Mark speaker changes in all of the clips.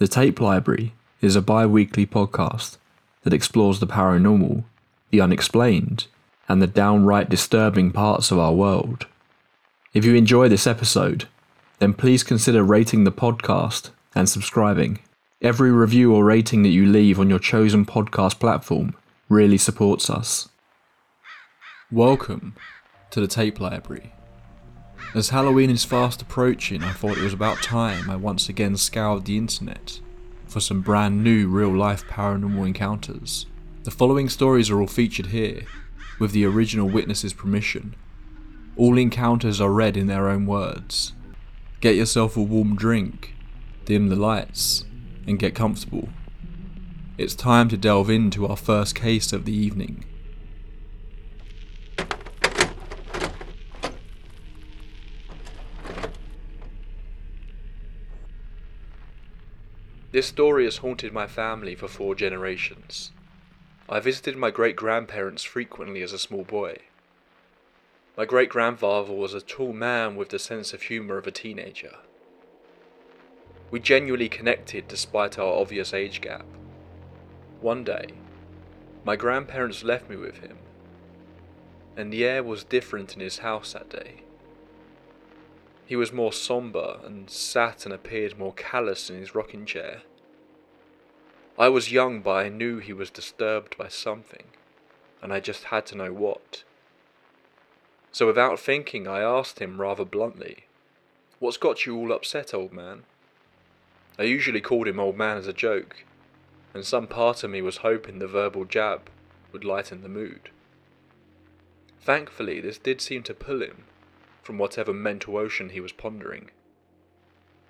Speaker 1: The Tape Library is a bi weekly podcast that explores the paranormal, the unexplained, and the downright disturbing parts of our world. If you enjoy this episode, then please consider rating the podcast and subscribing. Every review or rating that you leave on your chosen podcast platform really supports us. Welcome to the Tape Library. As Halloween is fast approaching, I thought it was about time I once again scoured the internet for some brand new real life paranormal encounters. The following stories are all featured here, with the original witness's permission. All encounters are read in their own words. Get yourself a warm drink, dim the lights, and get comfortable. It's time to delve into our first case of the evening. This story has haunted my family for four generations. I visited my great grandparents frequently as a small boy. My great grandfather was a tall man with the sense of humour of a teenager. We genuinely connected despite our obvious age gap. One day, my grandparents left me with him, and the air was different in his house that day. He was more sombre and sat and appeared more callous in his rocking chair. I was young, but I knew he was disturbed by something, and I just had to know what. So without thinking, I asked him rather bluntly, What's got you all upset, old man? I usually called him old man as a joke, and some part of me was hoping the verbal jab would lighten the mood. Thankfully, this did seem to pull him, from whatever mental ocean he was pondering.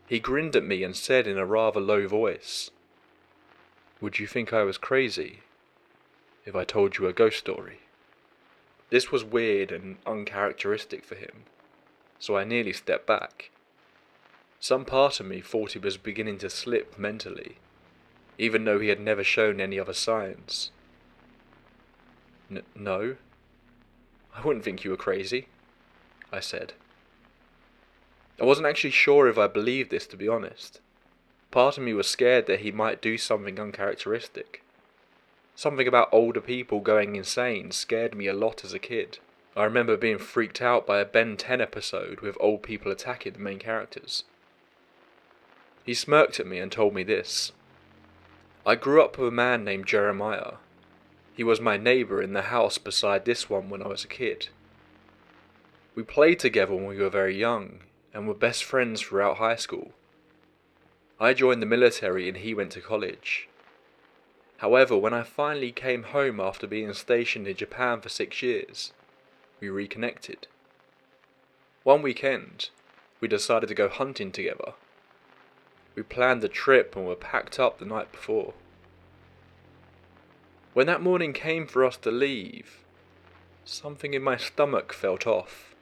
Speaker 1: He grinned at me and said in a rather low voice, Would you think I was crazy if I told you a ghost story? This was weird and uncharacteristic for him, so I nearly stepped back. Some part of me thought he was beginning to slip mentally, even though he had never shown any other signs. N- no, I wouldn't think you were crazy. I said. I wasn't actually sure if I believed this, to be honest. Part of me was scared that he might do something uncharacteristic. Something about older people going insane scared me a lot as a kid. I remember being freaked out by a Ben 10 episode with old people attacking the main characters. He smirked at me and told me this. I grew up with a man named Jeremiah. He was my neighbour in the house beside this one when I was a kid. We played together when we were very young and were best friends throughout high school. I joined the military and he went to college. However, when I finally came home after being stationed in Japan for six years, we reconnected. One weekend, we decided to go hunting together. We planned the trip and were packed up the night before. When that morning came for us to leave, something in my stomach felt off.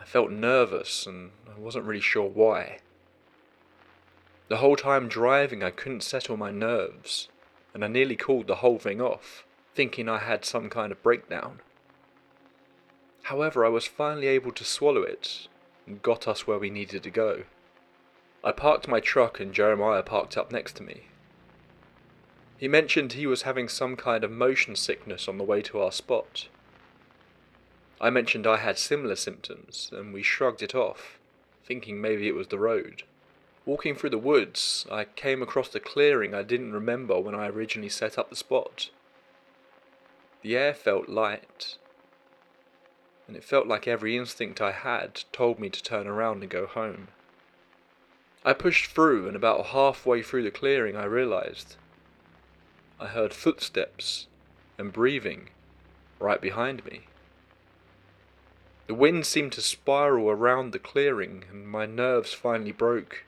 Speaker 1: I felt nervous and I wasn't really sure why. The whole time driving, I couldn't settle my nerves, and I nearly called the whole thing off, thinking I had some kind of breakdown. However, I was finally able to swallow it and got us where we needed to go. I parked my truck and Jeremiah parked up next to me. He mentioned he was having some kind of motion sickness on the way to our spot. I mentioned I had similar symptoms, and we shrugged it off, thinking maybe it was the road. Walking through the woods, I came across a clearing I didn't remember when I originally set up the spot. The air felt light, and it felt like every instinct I had told me to turn around and go home. I pushed through, and about halfway through the clearing, I realized I heard footsteps and breathing right behind me. The wind seemed to spiral around the clearing, and my nerves finally broke,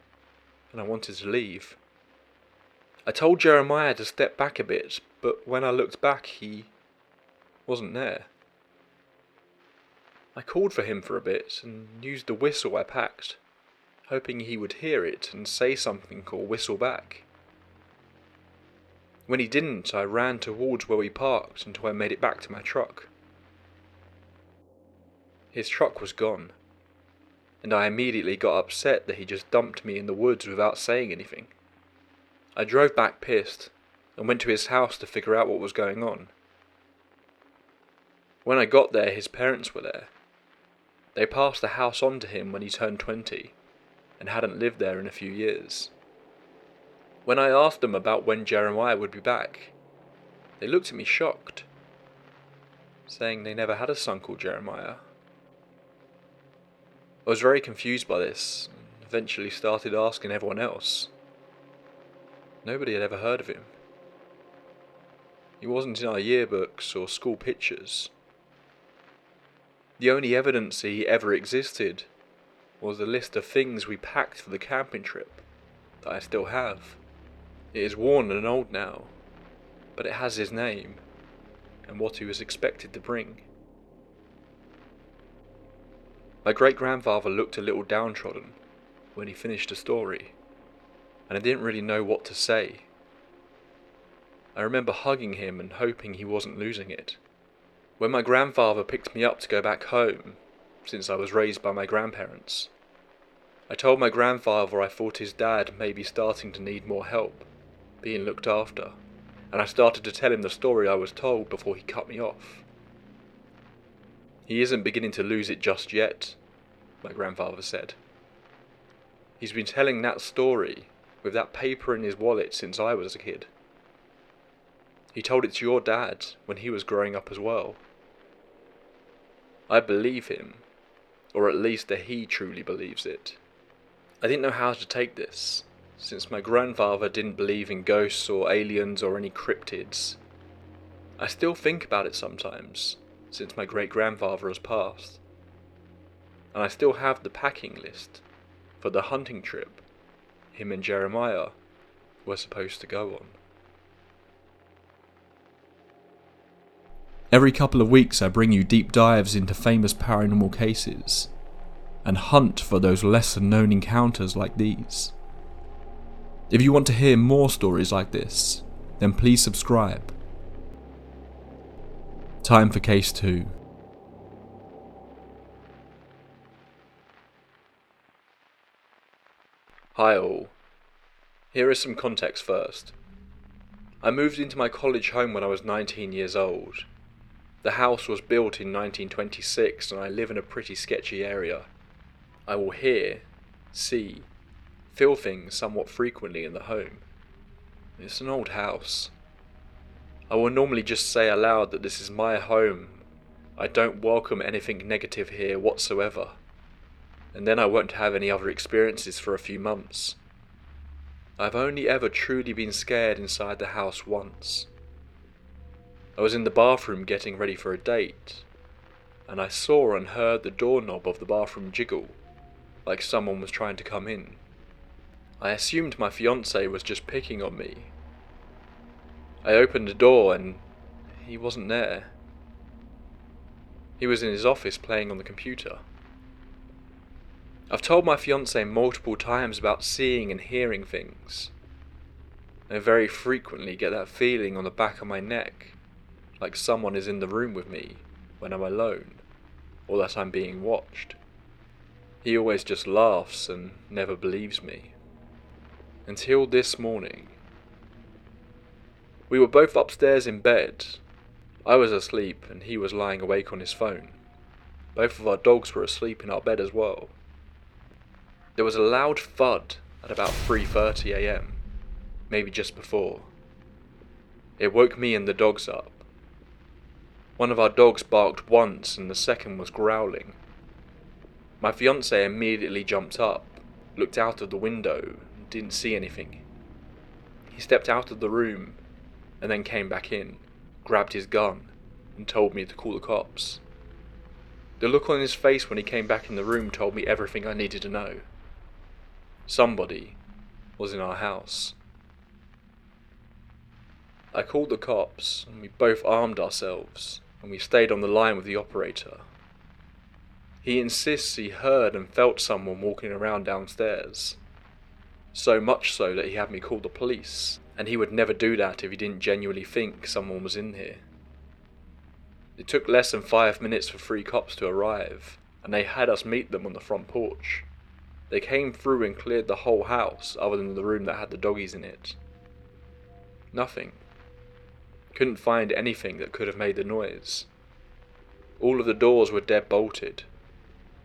Speaker 1: and I wanted to leave. I told Jeremiah to step back a bit, but when I looked back, he wasn't there. I called for him for a bit and used the whistle I packed, hoping he would hear it and say something or whistle back. When he didn't, I ran towards where we parked until I made it back to my truck. His truck was gone, and I immediately got upset that he just dumped me in the woods without saying anything. I drove back pissed and went to his house to figure out what was going on. When I got there, his parents were there. They passed the house on to him when he turned 20 and hadn't lived there in a few years. When I asked them about when Jeremiah would be back, they looked at me shocked, saying they never had a son called Jeremiah. I was very confused by this, and eventually started asking everyone else. Nobody had ever heard of him. He wasn't in our yearbooks or school pictures. The only evidence he ever existed was a list of things we packed for the camping trip that I still have. It is worn and old now, but it has his name and what he was expected to bring. My great grandfather looked a little downtrodden when he finished the story, and I didn't really know what to say. I remember hugging him and hoping he wasn't losing it. When my grandfather picked me up to go back home, since I was raised by my grandparents, I told my grandfather I thought his dad may be starting to need more help being looked after, and I started to tell him the story I was told before he cut me off. He isn't beginning to lose it just yet, my grandfather said. He's been telling that story with that paper in his wallet since I was a kid. He told it to your dad when he was growing up as well. I believe him, or at least that he truly believes it. I didn't know how to take this, since my grandfather didn't believe in ghosts or aliens or any cryptids. I still think about it sometimes, since my great grandfather has passed. And I still have the packing list for the hunting trip him and Jeremiah were supposed to go on. Every couple of weeks, I bring you deep dives into famous paranormal cases and hunt for those lesser known encounters like these. If you want to hear more stories like this, then please subscribe. Time for case 2. Hi all. Here is some context first. I moved into my college home when I was 19 years old. The house was built in 1926 and I live in a pretty sketchy area. I will hear, see, feel things somewhat frequently in the home. It's an old house. I will normally just say aloud that this is my home. I don't welcome anything negative here whatsoever. And then I won't have any other experiences for a few months. I've only ever truly been scared inside the house once. I was in the bathroom getting ready for a date, and I saw and heard the doorknob of the bathroom jiggle, like someone was trying to come in. I assumed my fiance was just picking on me. I opened the door and he wasn't there. He was in his office playing on the computer. I've told my fiance multiple times about seeing and hearing things. I very frequently get that feeling on the back of my neck, like someone is in the room with me when I'm alone, or that I'm being watched. He always just laughs and never believes me. Until this morning. We were both upstairs in bed. I was asleep and he was lying awake on his phone. Both of our dogs were asleep in our bed as well. There was a loud thud at about 3:30 a.m., maybe just before. It woke me and the dogs up. One of our dogs barked once and the second was growling. My fiance immediately jumped up, looked out of the window, and didn't see anything. He stepped out of the room and then came back in, grabbed his gun, and told me to call the cops. The look on his face when he came back in the room told me everything I needed to know. Somebody was in our house. I called the cops, and we both armed ourselves, and we stayed on the line with the operator. He insists he heard and felt someone walking around downstairs so much so that he had me call the police, and he would never do that if he didn't genuinely think someone was in here. It took less than five minutes for three cops to arrive, and they had us meet them on the front porch. They came through and cleared the whole house, other than the room that had the doggies in it. Nothing. Couldn't find anything that could have made the noise. All of the doors were dead bolted.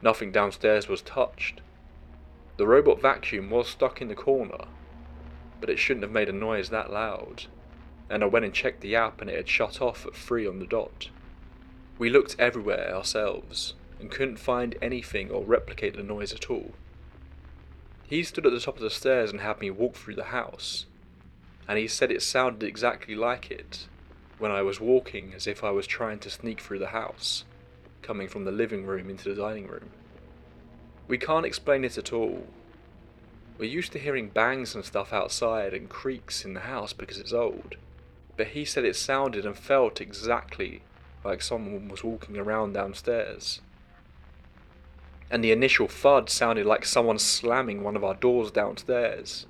Speaker 1: Nothing downstairs was touched. The robot vacuum was stuck in the corner, but it shouldn't have made a noise that loud. And I went and checked the app and it had shut off at 3 on the dot. We looked everywhere ourselves and couldn't find anything or replicate the noise at all. He stood at the top of the stairs and had me walk through the house, and he said it sounded exactly like it when I was walking as if I was trying to sneak through the house, coming from the living room into the dining room. We can't explain it at all. We're used to hearing bangs and stuff outside and creaks in the house because it's old, but he said it sounded and felt exactly like someone was walking around downstairs and the initial thud sounded like someone slamming one of our doors downstairs,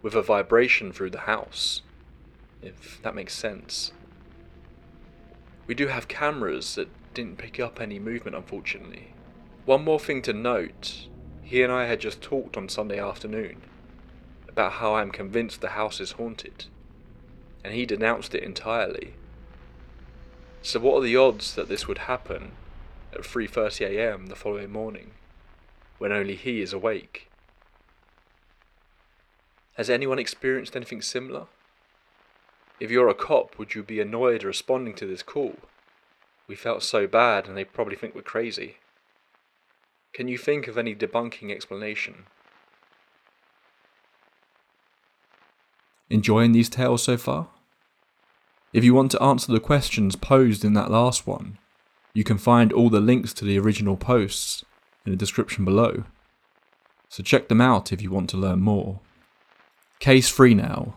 Speaker 1: with a vibration through the house, if that makes sense. We do have cameras that didn't pick up any movement, unfortunately. One more thing to note he and I had just talked on Sunday afternoon about how I'm convinced the house is haunted, and he denounced it entirely. So, what are the odds that this would happen at 3.30am the following morning, when only he is awake. Has anyone experienced anything similar? If you're a cop, would you be annoyed responding to this call? We felt so bad and they probably think we're crazy. Can you think of any debunking explanation?
Speaker 2: Enjoying these tales so far? If you want to answer the questions posed in that last one, you can find all the links to the original posts in the description below, so check them out if you want to learn more. Case free now,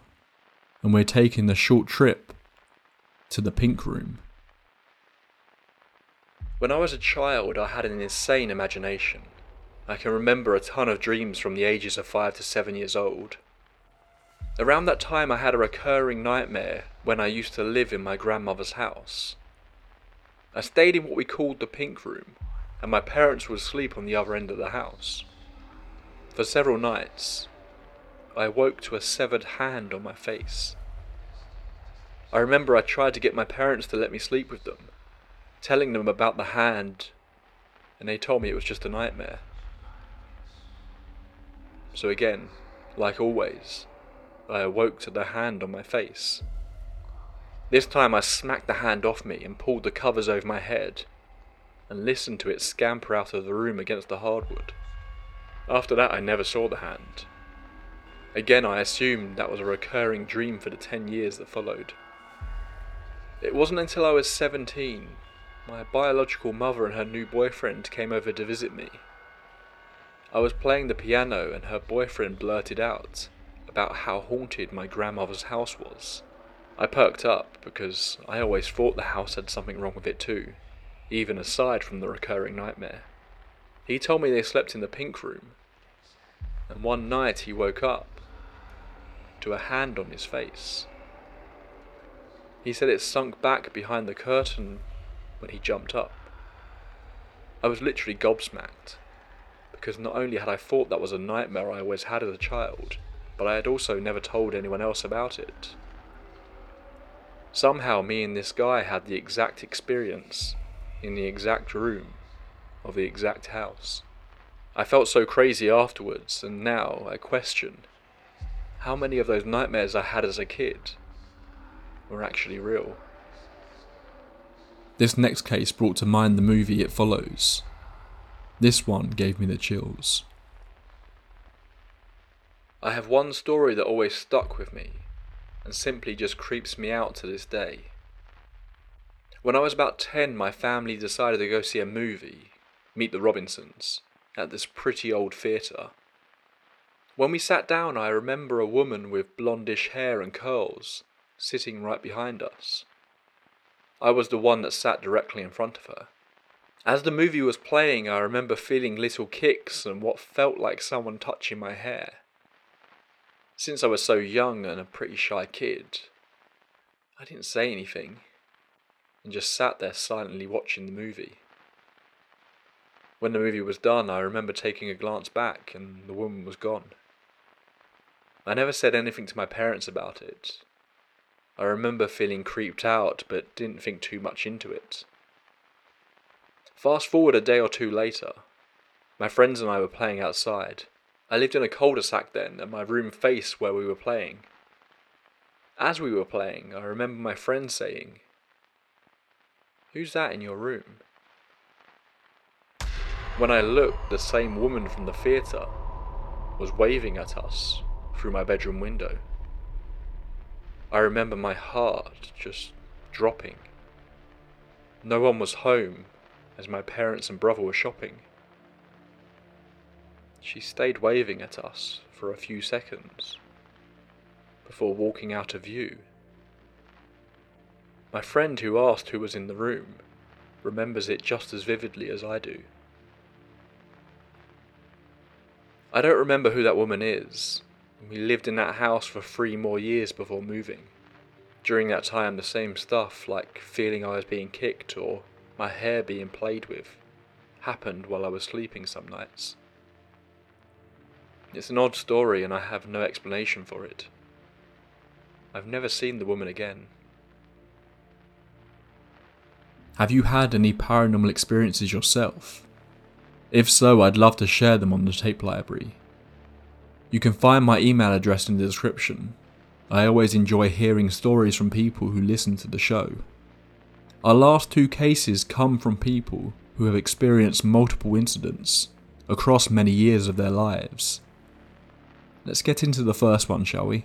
Speaker 2: and we're taking the short trip to the Pink Room.
Speaker 1: When I was a child, I had an insane imagination. I can remember a ton of dreams from the ages of 5 to 7 years old. Around that time, I had a recurring nightmare when I used to live in my grandmother's house. I stayed in what we called the pink room, and my parents would sleep on the other end of the house. For several nights, I awoke to a severed hand on my face. I remember I tried to get my parents to let me sleep with them, telling them about the hand, and they told me it was just a nightmare. So again, like always, I awoke to the hand on my face. This time I smacked the hand off me and pulled the covers over my head, and listened to it scamper out of the room against the hardwood. After that, I never saw the hand. Again, I assumed that was a recurring dream for the ten years that followed. It wasn't until I was 17 my biological mother and her new boyfriend came over to visit me. I was playing the piano and her boyfriend blurted out about how haunted my grandmother's house was. I perked up because I always thought the house had something wrong with it too, even aside from the recurring nightmare. He told me they slept in the pink room, and one night he woke up to a hand on his face. He said it sunk back behind the curtain when he jumped up. I was literally gobsmacked, because not only had I thought that was a nightmare I always had as a child, but I had also never told anyone else about it. Somehow, me and this guy had the exact experience in the exact room of the exact house. I felt so crazy afterwards, and now I question how many of those nightmares I had as a kid were actually real.
Speaker 2: This next case brought to mind the movie It Follows. This one gave me the chills.
Speaker 1: I have one story that always stuck with me and simply just creeps me out to this day. When I was about 10, my family decided to go see a movie, Meet the Robinsons, at this pretty old theatre. When we sat down, I remember a woman with blondish hair and curls sitting right behind us. I was the one that sat directly in front of her. As the movie was playing, I remember feeling little kicks and what felt like someone touching my hair. Since I was so young and a pretty shy kid, I didn't say anything and just sat there silently watching the movie. When the movie was done, I remember taking a glance back and the woman was gone. I never said anything to my parents about it, I remember feeling creeped out but didn't think too much into it. Fast forward a day or two later. My friends and I were playing outside. I lived in a cul de sac then, and my room faced where we were playing. As we were playing, I remember my friend saying, Who's that in your room? When I looked, the same woman from the theatre was waving at us through my bedroom window. I remember my heart just dropping. No one was home as my parents and brother were shopping. She stayed waving at us for a few seconds before walking out of view. My friend who asked who was in the room remembers it just as vividly as I do. I don't remember who that woman is. We lived in that house for three more years before moving. During that time, the same stuff, like feeling I was being kicked or my hair being played with, happened while I was sleeping some nights. It's an odd story and I have no explanation for it. I've never seen the woman again.
Speaker 2: Have you had any paranormal experiences yourself? If so, I'd love to share them on the tape library. You can find my email address in the description. I always enjoy hearing stories from people who listen to the show. Our last two cases come from people who have experienced multiple incidents across many years of their lives. Let's get into the first one, shall we?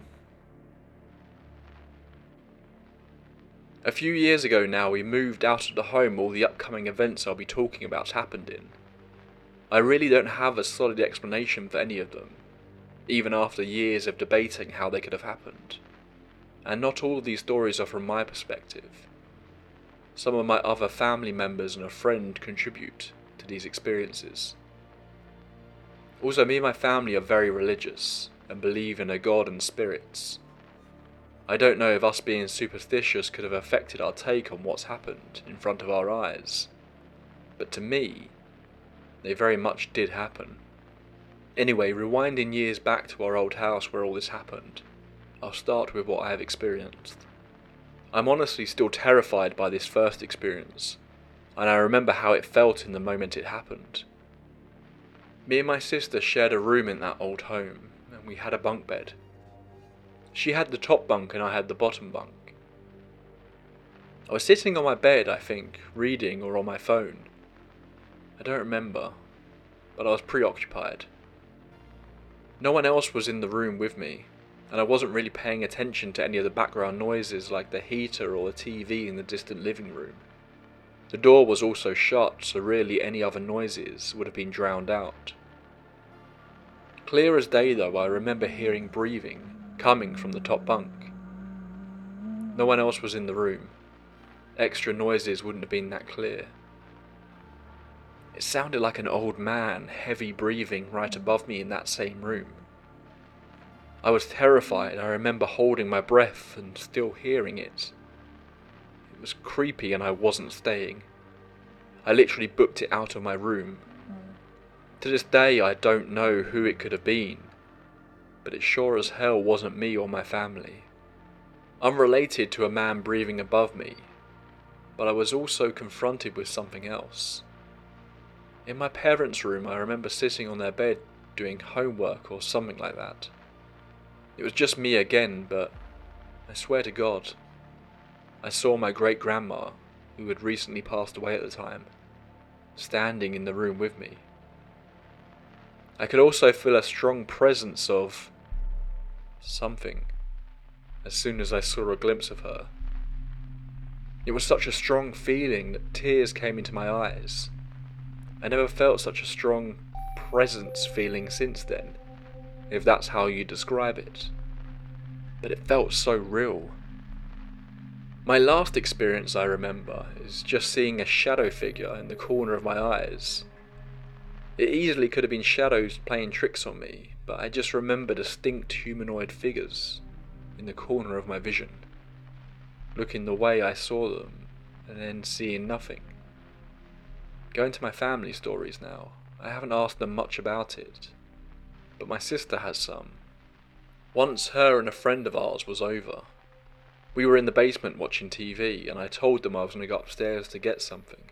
Speaker 1: A few years ago now, we moved out of the home all the upcoming events I'll be talking about happened in. I really don't have a solid explanation for any of them, even after years of debating how they could have happened. And not all of these stories are from my perspective. Some of my other family members and a friend contribute to these experiences. Also, me and my family are very religious and believe in a God and spirits. I don't know if us being superstitious could have affected our take on what's happened in front of our eyes, but to me, they very much did happen. Anyway, rewinding years back to our old house where all this happened, I'll start with what I have experienced. I'm honestly still terrified by this first experience, and I remember how it felt in the moment it happened. Me and my sister shared a room in that old home, and we had a bunk bed. She had the top bunk and I had the bottom bunk. I was sitting on my bed, I think, reading or on my phone, I don't remember, but I was preoccupied. No one else was in the room with me, and I wasn't really paying attention to any of the background noises like the heater or the TV in the distant living room. The door was also shut, so really any other noises would have been drowned out. Clear as day, though, I remember hearing breathing coming from the top bunk. No one else was in the room. Extra noises wouldn't have been that clear. It sounded like an old man, heavy breathing, right above me in that same room. I was terrified. I remember holding my breath and still hearing it. It was creepy and I wasn't staying. I literally booked it out of my room. To this day, I don't know who it could have been, but it sure as hell wasn't me or my family. I'm related to a man breathing above me, but I was also confronted with something else. In my parents' room, I remember sitting on their bed doing homework or something like that. It was just me again, but I swear to God, I saw my great grandma, who had recently passed away at the time, standing in the room with me. I could also feel a strong presence of something as soon as I saw a glimpse of her. It was such a strong feeling that tears came into my eyes. I never felt such a strong presence feeling since then, if that's how you describe it. But it felt so real. My last experience I remember is just seeing a shadow figure in the corner of my eyes. It easily could have been shadows playing tricks on me, but I just remember distinct humanoid figures in the corner of my vision, looking the way I saw them and then seeing nothing. Going to my family stories now. I haven't asked them much about it, but my sister has some. Once her and a friend of ours was over. We were in the basement watching TV, and I told them I was going to go upstairs to get something.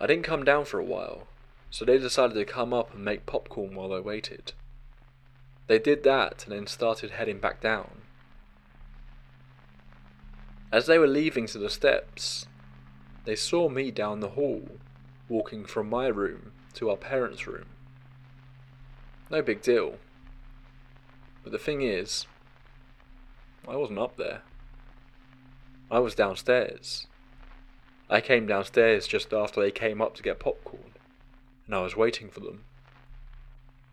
Speaker 1: I didn't come down for a while, so they decided to come up and make popcorn while I waited. They did that and then started heading back down. As they were leaving to the steps, they saw me down the hall, walking from my room to our parents' room. No big deal. But the thing is, I wasn't up there. I was downstairs. I came downstairs just after they came up to get popcorn, and I was waiting for them.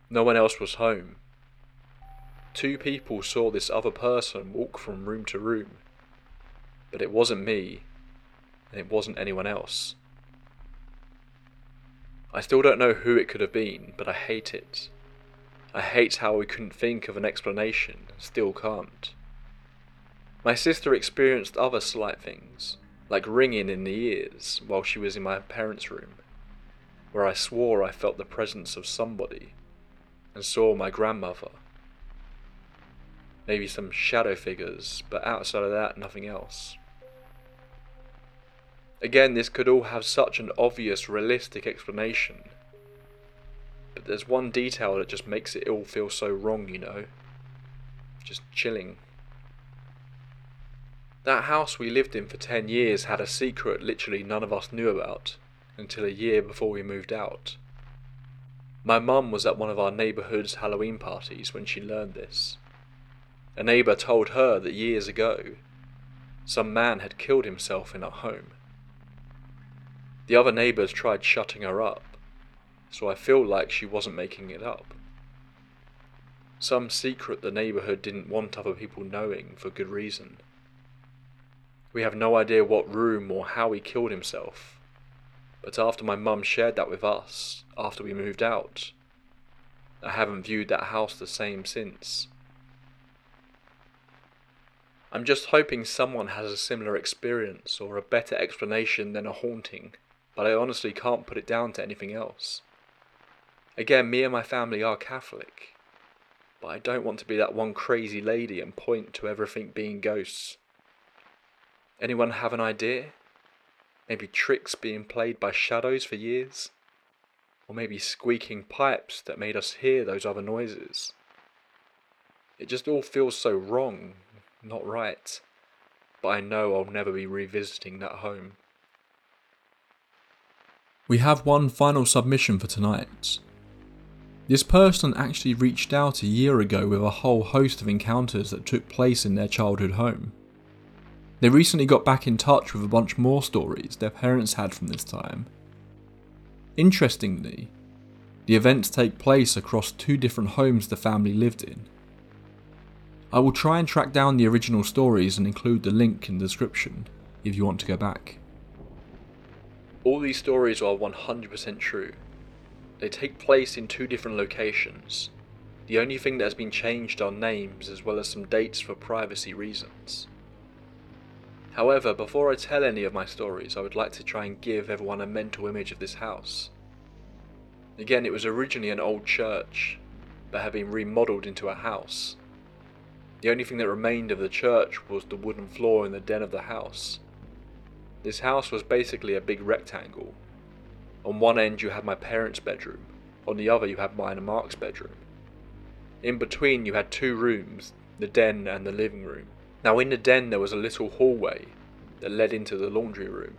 Speaker 1: No one else was home. Two people saw this other person walk from room to room, but it wasn't me, and it wasn't anyone else. I still don't know who it could have been, but I hate it. I hate how we couldn't think of an explanation, and still can't. My sister experienced other slight things, like ringing in the ears while she was in my parents' room, where I swore I felt the presence of somebody and saw my grandmother. Maybe some shadow figures, but outside of that, nothing else. Again, this could all have such an obvious, realistic explanation. But there's one detail that just makes it all feel so wrong, you know? Just chilling. That house we lived in for 10 years had a secret literally none of us knew about until a year before we moved out. My mum was at one of our neighbourhood's Halloween parties when she learned this. A neighbour told her that years ago, some man had killed himself in our home. The other neighbours tried shutting her up, so I feel like she wasn't making it up. Some secret the neighbourhood didn't want other people knowing for good reason. We have no idea what room or how he killed himself. But after my mum shared that with us, after we moved out, I haven't viewed that house the same since. I'm just hoping someone has a similar experience or a better explanation than a haunting, but I honestly can't put it down to anything else. Again, me and my family are Catholic, but I don't want to be that one crazy lady and point to everything being ghosts. Anyone have an idea? Maybe tricks being played by shadows for years? Or maybe squeaking pipes that made us hear those other noises? It just all feels so wrong, not right. But I know I'll never be revisiting that home.
Speaker 2: We have one final submission for tonight. This person actually reached out a year ago with a whole host of encounters that took place in their childhood home. They recently got back in touch with a bunch more stories their parents had from this time. Interestingly, the events take place across two different homes the family lived in. I will try and track down the original stories and include the link in the description if you want to go back.
Speaker 1: All these stories are 100% true. They take place in two different locations. The only thing that has been changed are names as well as some dates for privacy reasons. However, before I tell any of my stories, I would like to try and give everyone a mental image of this house. Again, it was originally an old church, but had been remodeled into a house. The only thing that remained of the church was the wooden floor in the den of the house. This house was basically a big rectangle. On one end you had my parents' bedroom, on the other you had mine and Mark's bedroom. In between you had two rooms, the den and the living room. Now, in the den, there was a little hallway that led into the laundry room.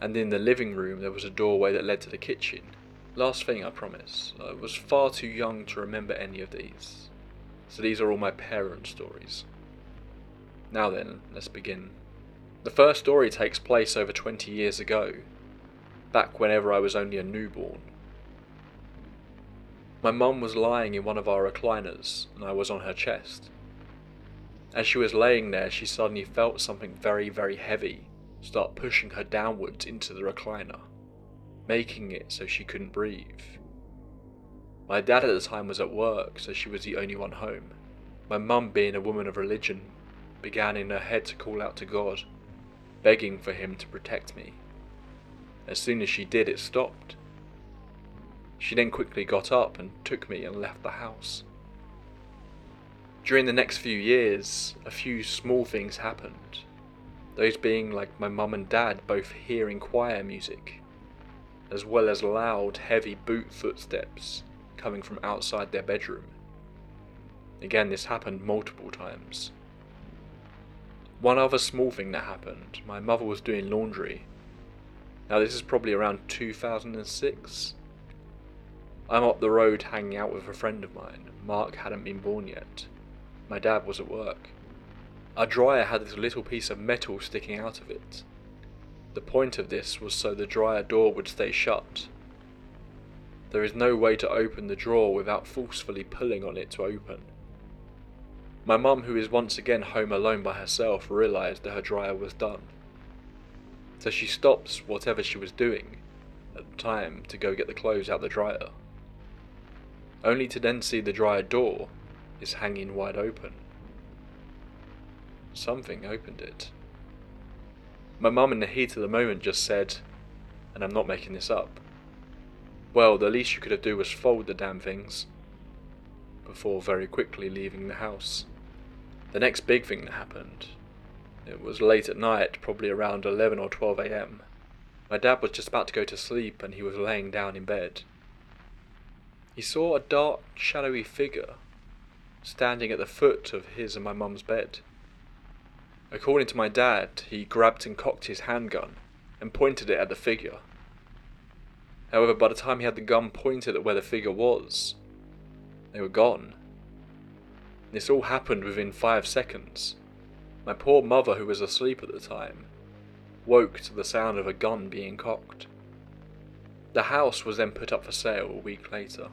Speaker 1: And in the living room, there was a doorway that led to the kitchen. Last thing, I promise. I was far too young to remember any of these. So these are all my parents' stories. Now then, let's begin. The first story takes place over 20 years ago, back whenever I was only a newborn. My mum was lying in one of our recliners, and I was on her chest. As she was laying there, she suddenly felt something very, very heavy start pushing her downwards into the recliner, making it so she couldn't breathe. My dad at the time was at work, so she was the only one home. My mum, being a woman of religion, began in her head to call out to God, begging for him to protect me. As soon as she did, it stopped. She then quickly got up and took me and left the house. During the next few years, a few small things happened. Those being like my mum and dad both hearing choir music, as well as loud, heavy boot footsteps coming from outside their bedroom. Again, this happened multiple times. One other small thing that happened my mother was doing laundry. Now, this is probably around 2006. I'm up the road hanging out with a friend of mine. Mark hadn't been born yet. My dad was at work. Our dryer had this little piece of metal sticking out of it. The point of this was so the dryer door would stay shut. There is no way to open the drawer without forcefully pulling on it to open. My mum, who is once again home alone by herself, realised that her dryer was done. So she stops whatever she was doing at the time to go get the clothes out the dryer. Only to then see the dryer door is hanging wide open. Something opened it. My mum, in the heat of the moment, just said, and I'm not making this up, well, the least you could have do was fold the damn things, before very quickly leaving the house. The next big thing that happened, it was late at night, probably around 11 or 12 am. My dad was just about to go to sleep and he was laying down in bed. He saw a dark, shadowy figure standing at the foot of his and my mum's bed. According to my dad, he grabbed and cocked his handgun and pointed it at the figure. However, by the time he had the gun pointed at where the figure was, they were gone. This all happened within five seconds. My poor mother, who was asleep at the time, woke to the sound of a gun being cocked. The house was then put up for sale a week later.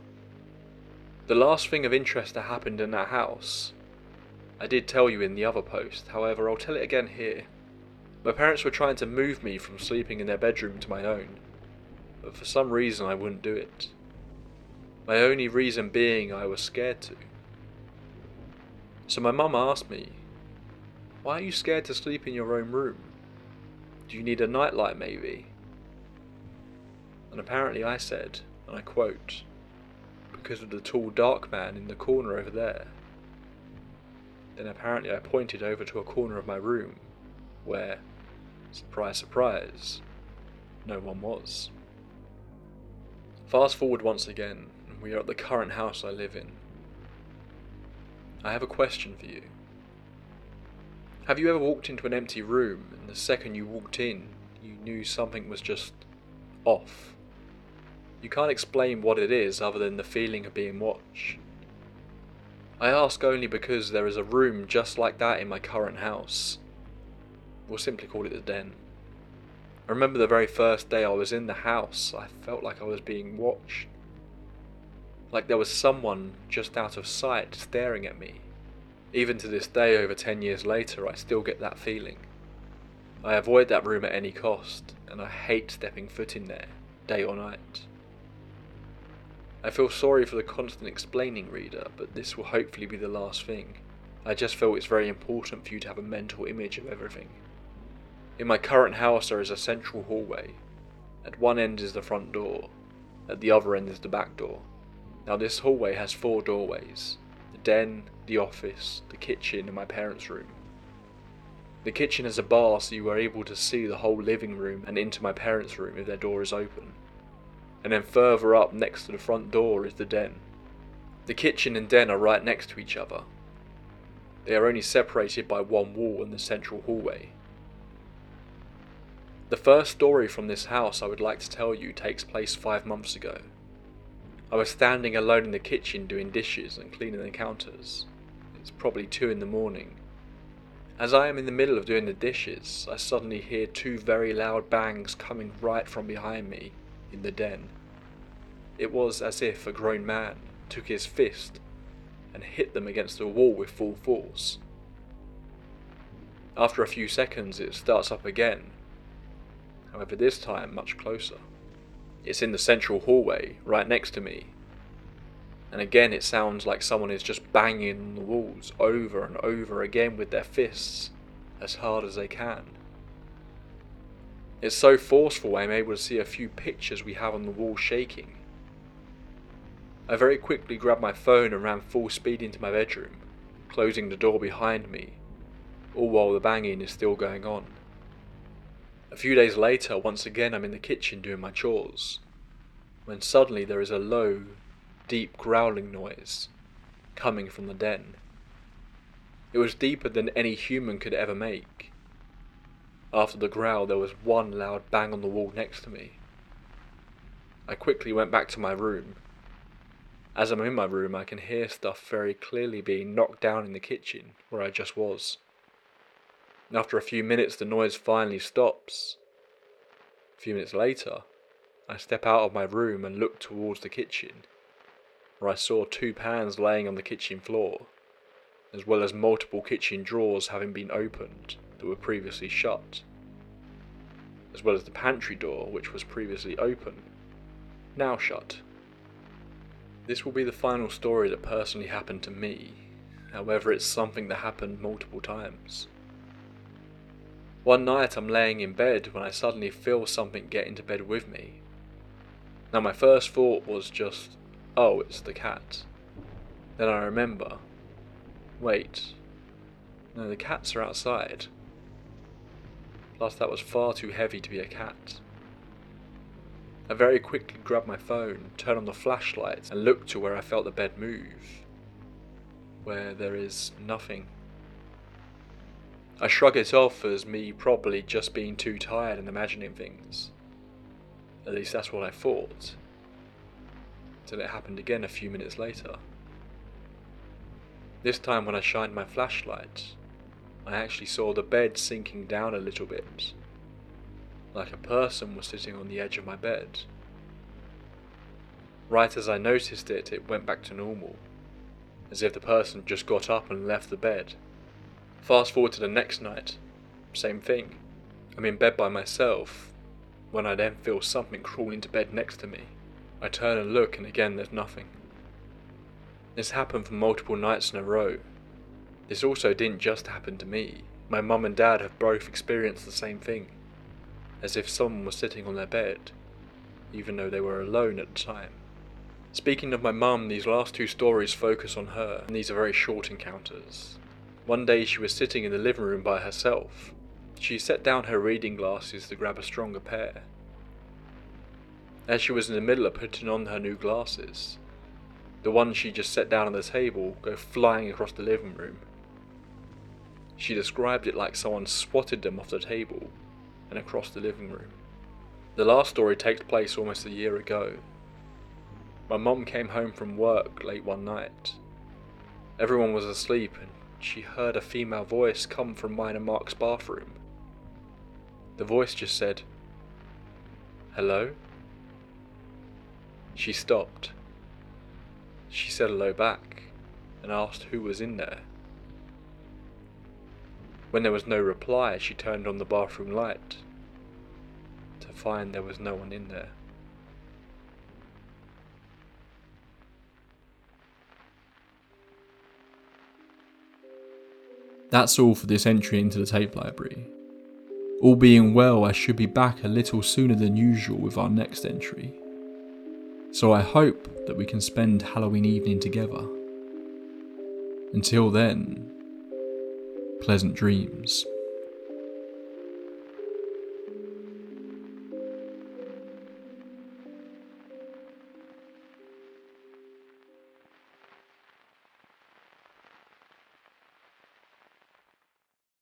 Speaker 1: The last thing of interest that happened in that house, I did tell you in the other post, however, I'll tell it again here. My parents were trying to move me from sleeping in their bedroom to my own, but for some reason I wouldn't do it. My only reason being I was scared to. So my mum asked me, Why are you scared to sleep in your own room? Do you need a nightlight, maybe? And apparently I said, and I quote, Because of the tall dark man in the corner over there. Then apparently I pointed over to a corner of my room where, surprise, surprise, no one was. Fast forward once again, and we are at the current house I live in. I have a question for you. Have you ever walked into an empty room and the second you walked in, you knew something was just off? You can't explain what it is other than the feeling of being watched. I ask only because there is a room just like that in my current house. We'll simply call it the den. I remember the very first day I was in the house, I felt like I was being watched like there was someone just out of sight staring at me. Even to this day, over 10 years later, I still get that feeling. I avoid that room at any cost, and I hate stepping foot in there, day or night. I feel sorry for the constant explaining reader, but this will hopefully be the last thing. I just feel it's very important for you to have a mental image of everything. In my current house, there is a central hallway. At one end is the front door, at the other end is the back door. Now, this hallway has four doorways the den, the office, the kitchen, and my parents' room. The kitchen has a bar so you are able to see the whole living room and into my parents' room if their door is open. And then further up next to the front door is the den. The kitchen and den are right next to each other. They are only separated by one wall and the central hallway. The first story from this house I would like to tell you takes place five months ago. I was standing alone in the kitchen doing dishes and cleaning the counters. It's probably two in the morning. As I am in the middle of doing the dishes, I suddenly hear two very loud bangs coming right from behind me in the den. It was as if a grown man took his fist and hit them against the wall with full force. After a few seconds, it starts up again, however, this time much closer. It's in the central hallway, right next to me. And again, it sounds like someone is just banging on the walls over and over again with their fists as hard as they can. It's so forceful, I'm able to see a few pictures we have on the wall shaking. I very quickly grabbed my phone and ran full speed into my bedroom. closing the door behind me, all while the banging is still going on. A few days later, once again, I'm in the kitchen doing my chores, when suddenly there is a low, deep growling noise coming from the den. It was deeper than any human could ever make. After the growl, there was one loud bang on the wall next to me. I quickly went back to my room. As I'm in my room, I can hear stuff very clearly being knocked down in the kitchen where I just was. After a few minutes, the noise finally stops. A few minutes later, I step out of my room and look towards the kitchen, where I saw two pans laying on the kitchen floor, as well as multiple kitchen drawers having been opened that were previously shut, as well as the pantry door, which was previously open, now shut. This will be the final story that personally happened to me, however, it's something that happened multiple times. One night I'm laying in bed when I suddenly feel something get into bed with me. Now, my first thought was just, oh, it's the cat. Then I remember, wait, no, the cats are outside. Plus, that was far too heavy to be a cat. I very quickly grabbed my phone, turned on the flashlight, and looked to where I felt the bed move, where there is nothing. I shrug it off as me probably just being too tired and imagining things. At least that's what I thought. Till it happened again a few minutes later. This time, when I shined my flashlight, I actually saw the bed sinking down a little bit, like a person was sitting on the edge of my bed. Right as I noticed it, it went back to normal, as if the person just got up and left the bed. Fast forward to the next night, same thing. I'm in bed by myself, when I then feel something crawl into bed next to me. I turn and look, and again there's nothing. This happened for multiple nights in a row. This also didn't just happen to me. My mum and dad have both experienced the same thing, as if someone was sitting on their bed, even though they were alone at the time. Speaking of my mum, these last two stories focus on her, and these are very short encounters. One day she was sitting in the living room by herself. She set down her reading glasses to grab a stronger pair. As she was in the middle of putting on her new glasses, the ones she just set down on the table go flying across the living room. She described it like someone swatted them off the table and across the living room. The last story takes place almost a year ago. My mom came home from work late one night. Everyone was asleep and she heard a female voice come from and Mark's bathroom. The voice just said, Hello? She stopped. She said hello back and asked who was in there. When there was no reply, she turned on the bathroom light to find there was no one in there.
Speaker 2: That's all for this entry into the tape library. All being well, I should be back a little sooner than usual with our next entry. So I hope that we can spend Halloween evening together. Until then, pleasant dreams.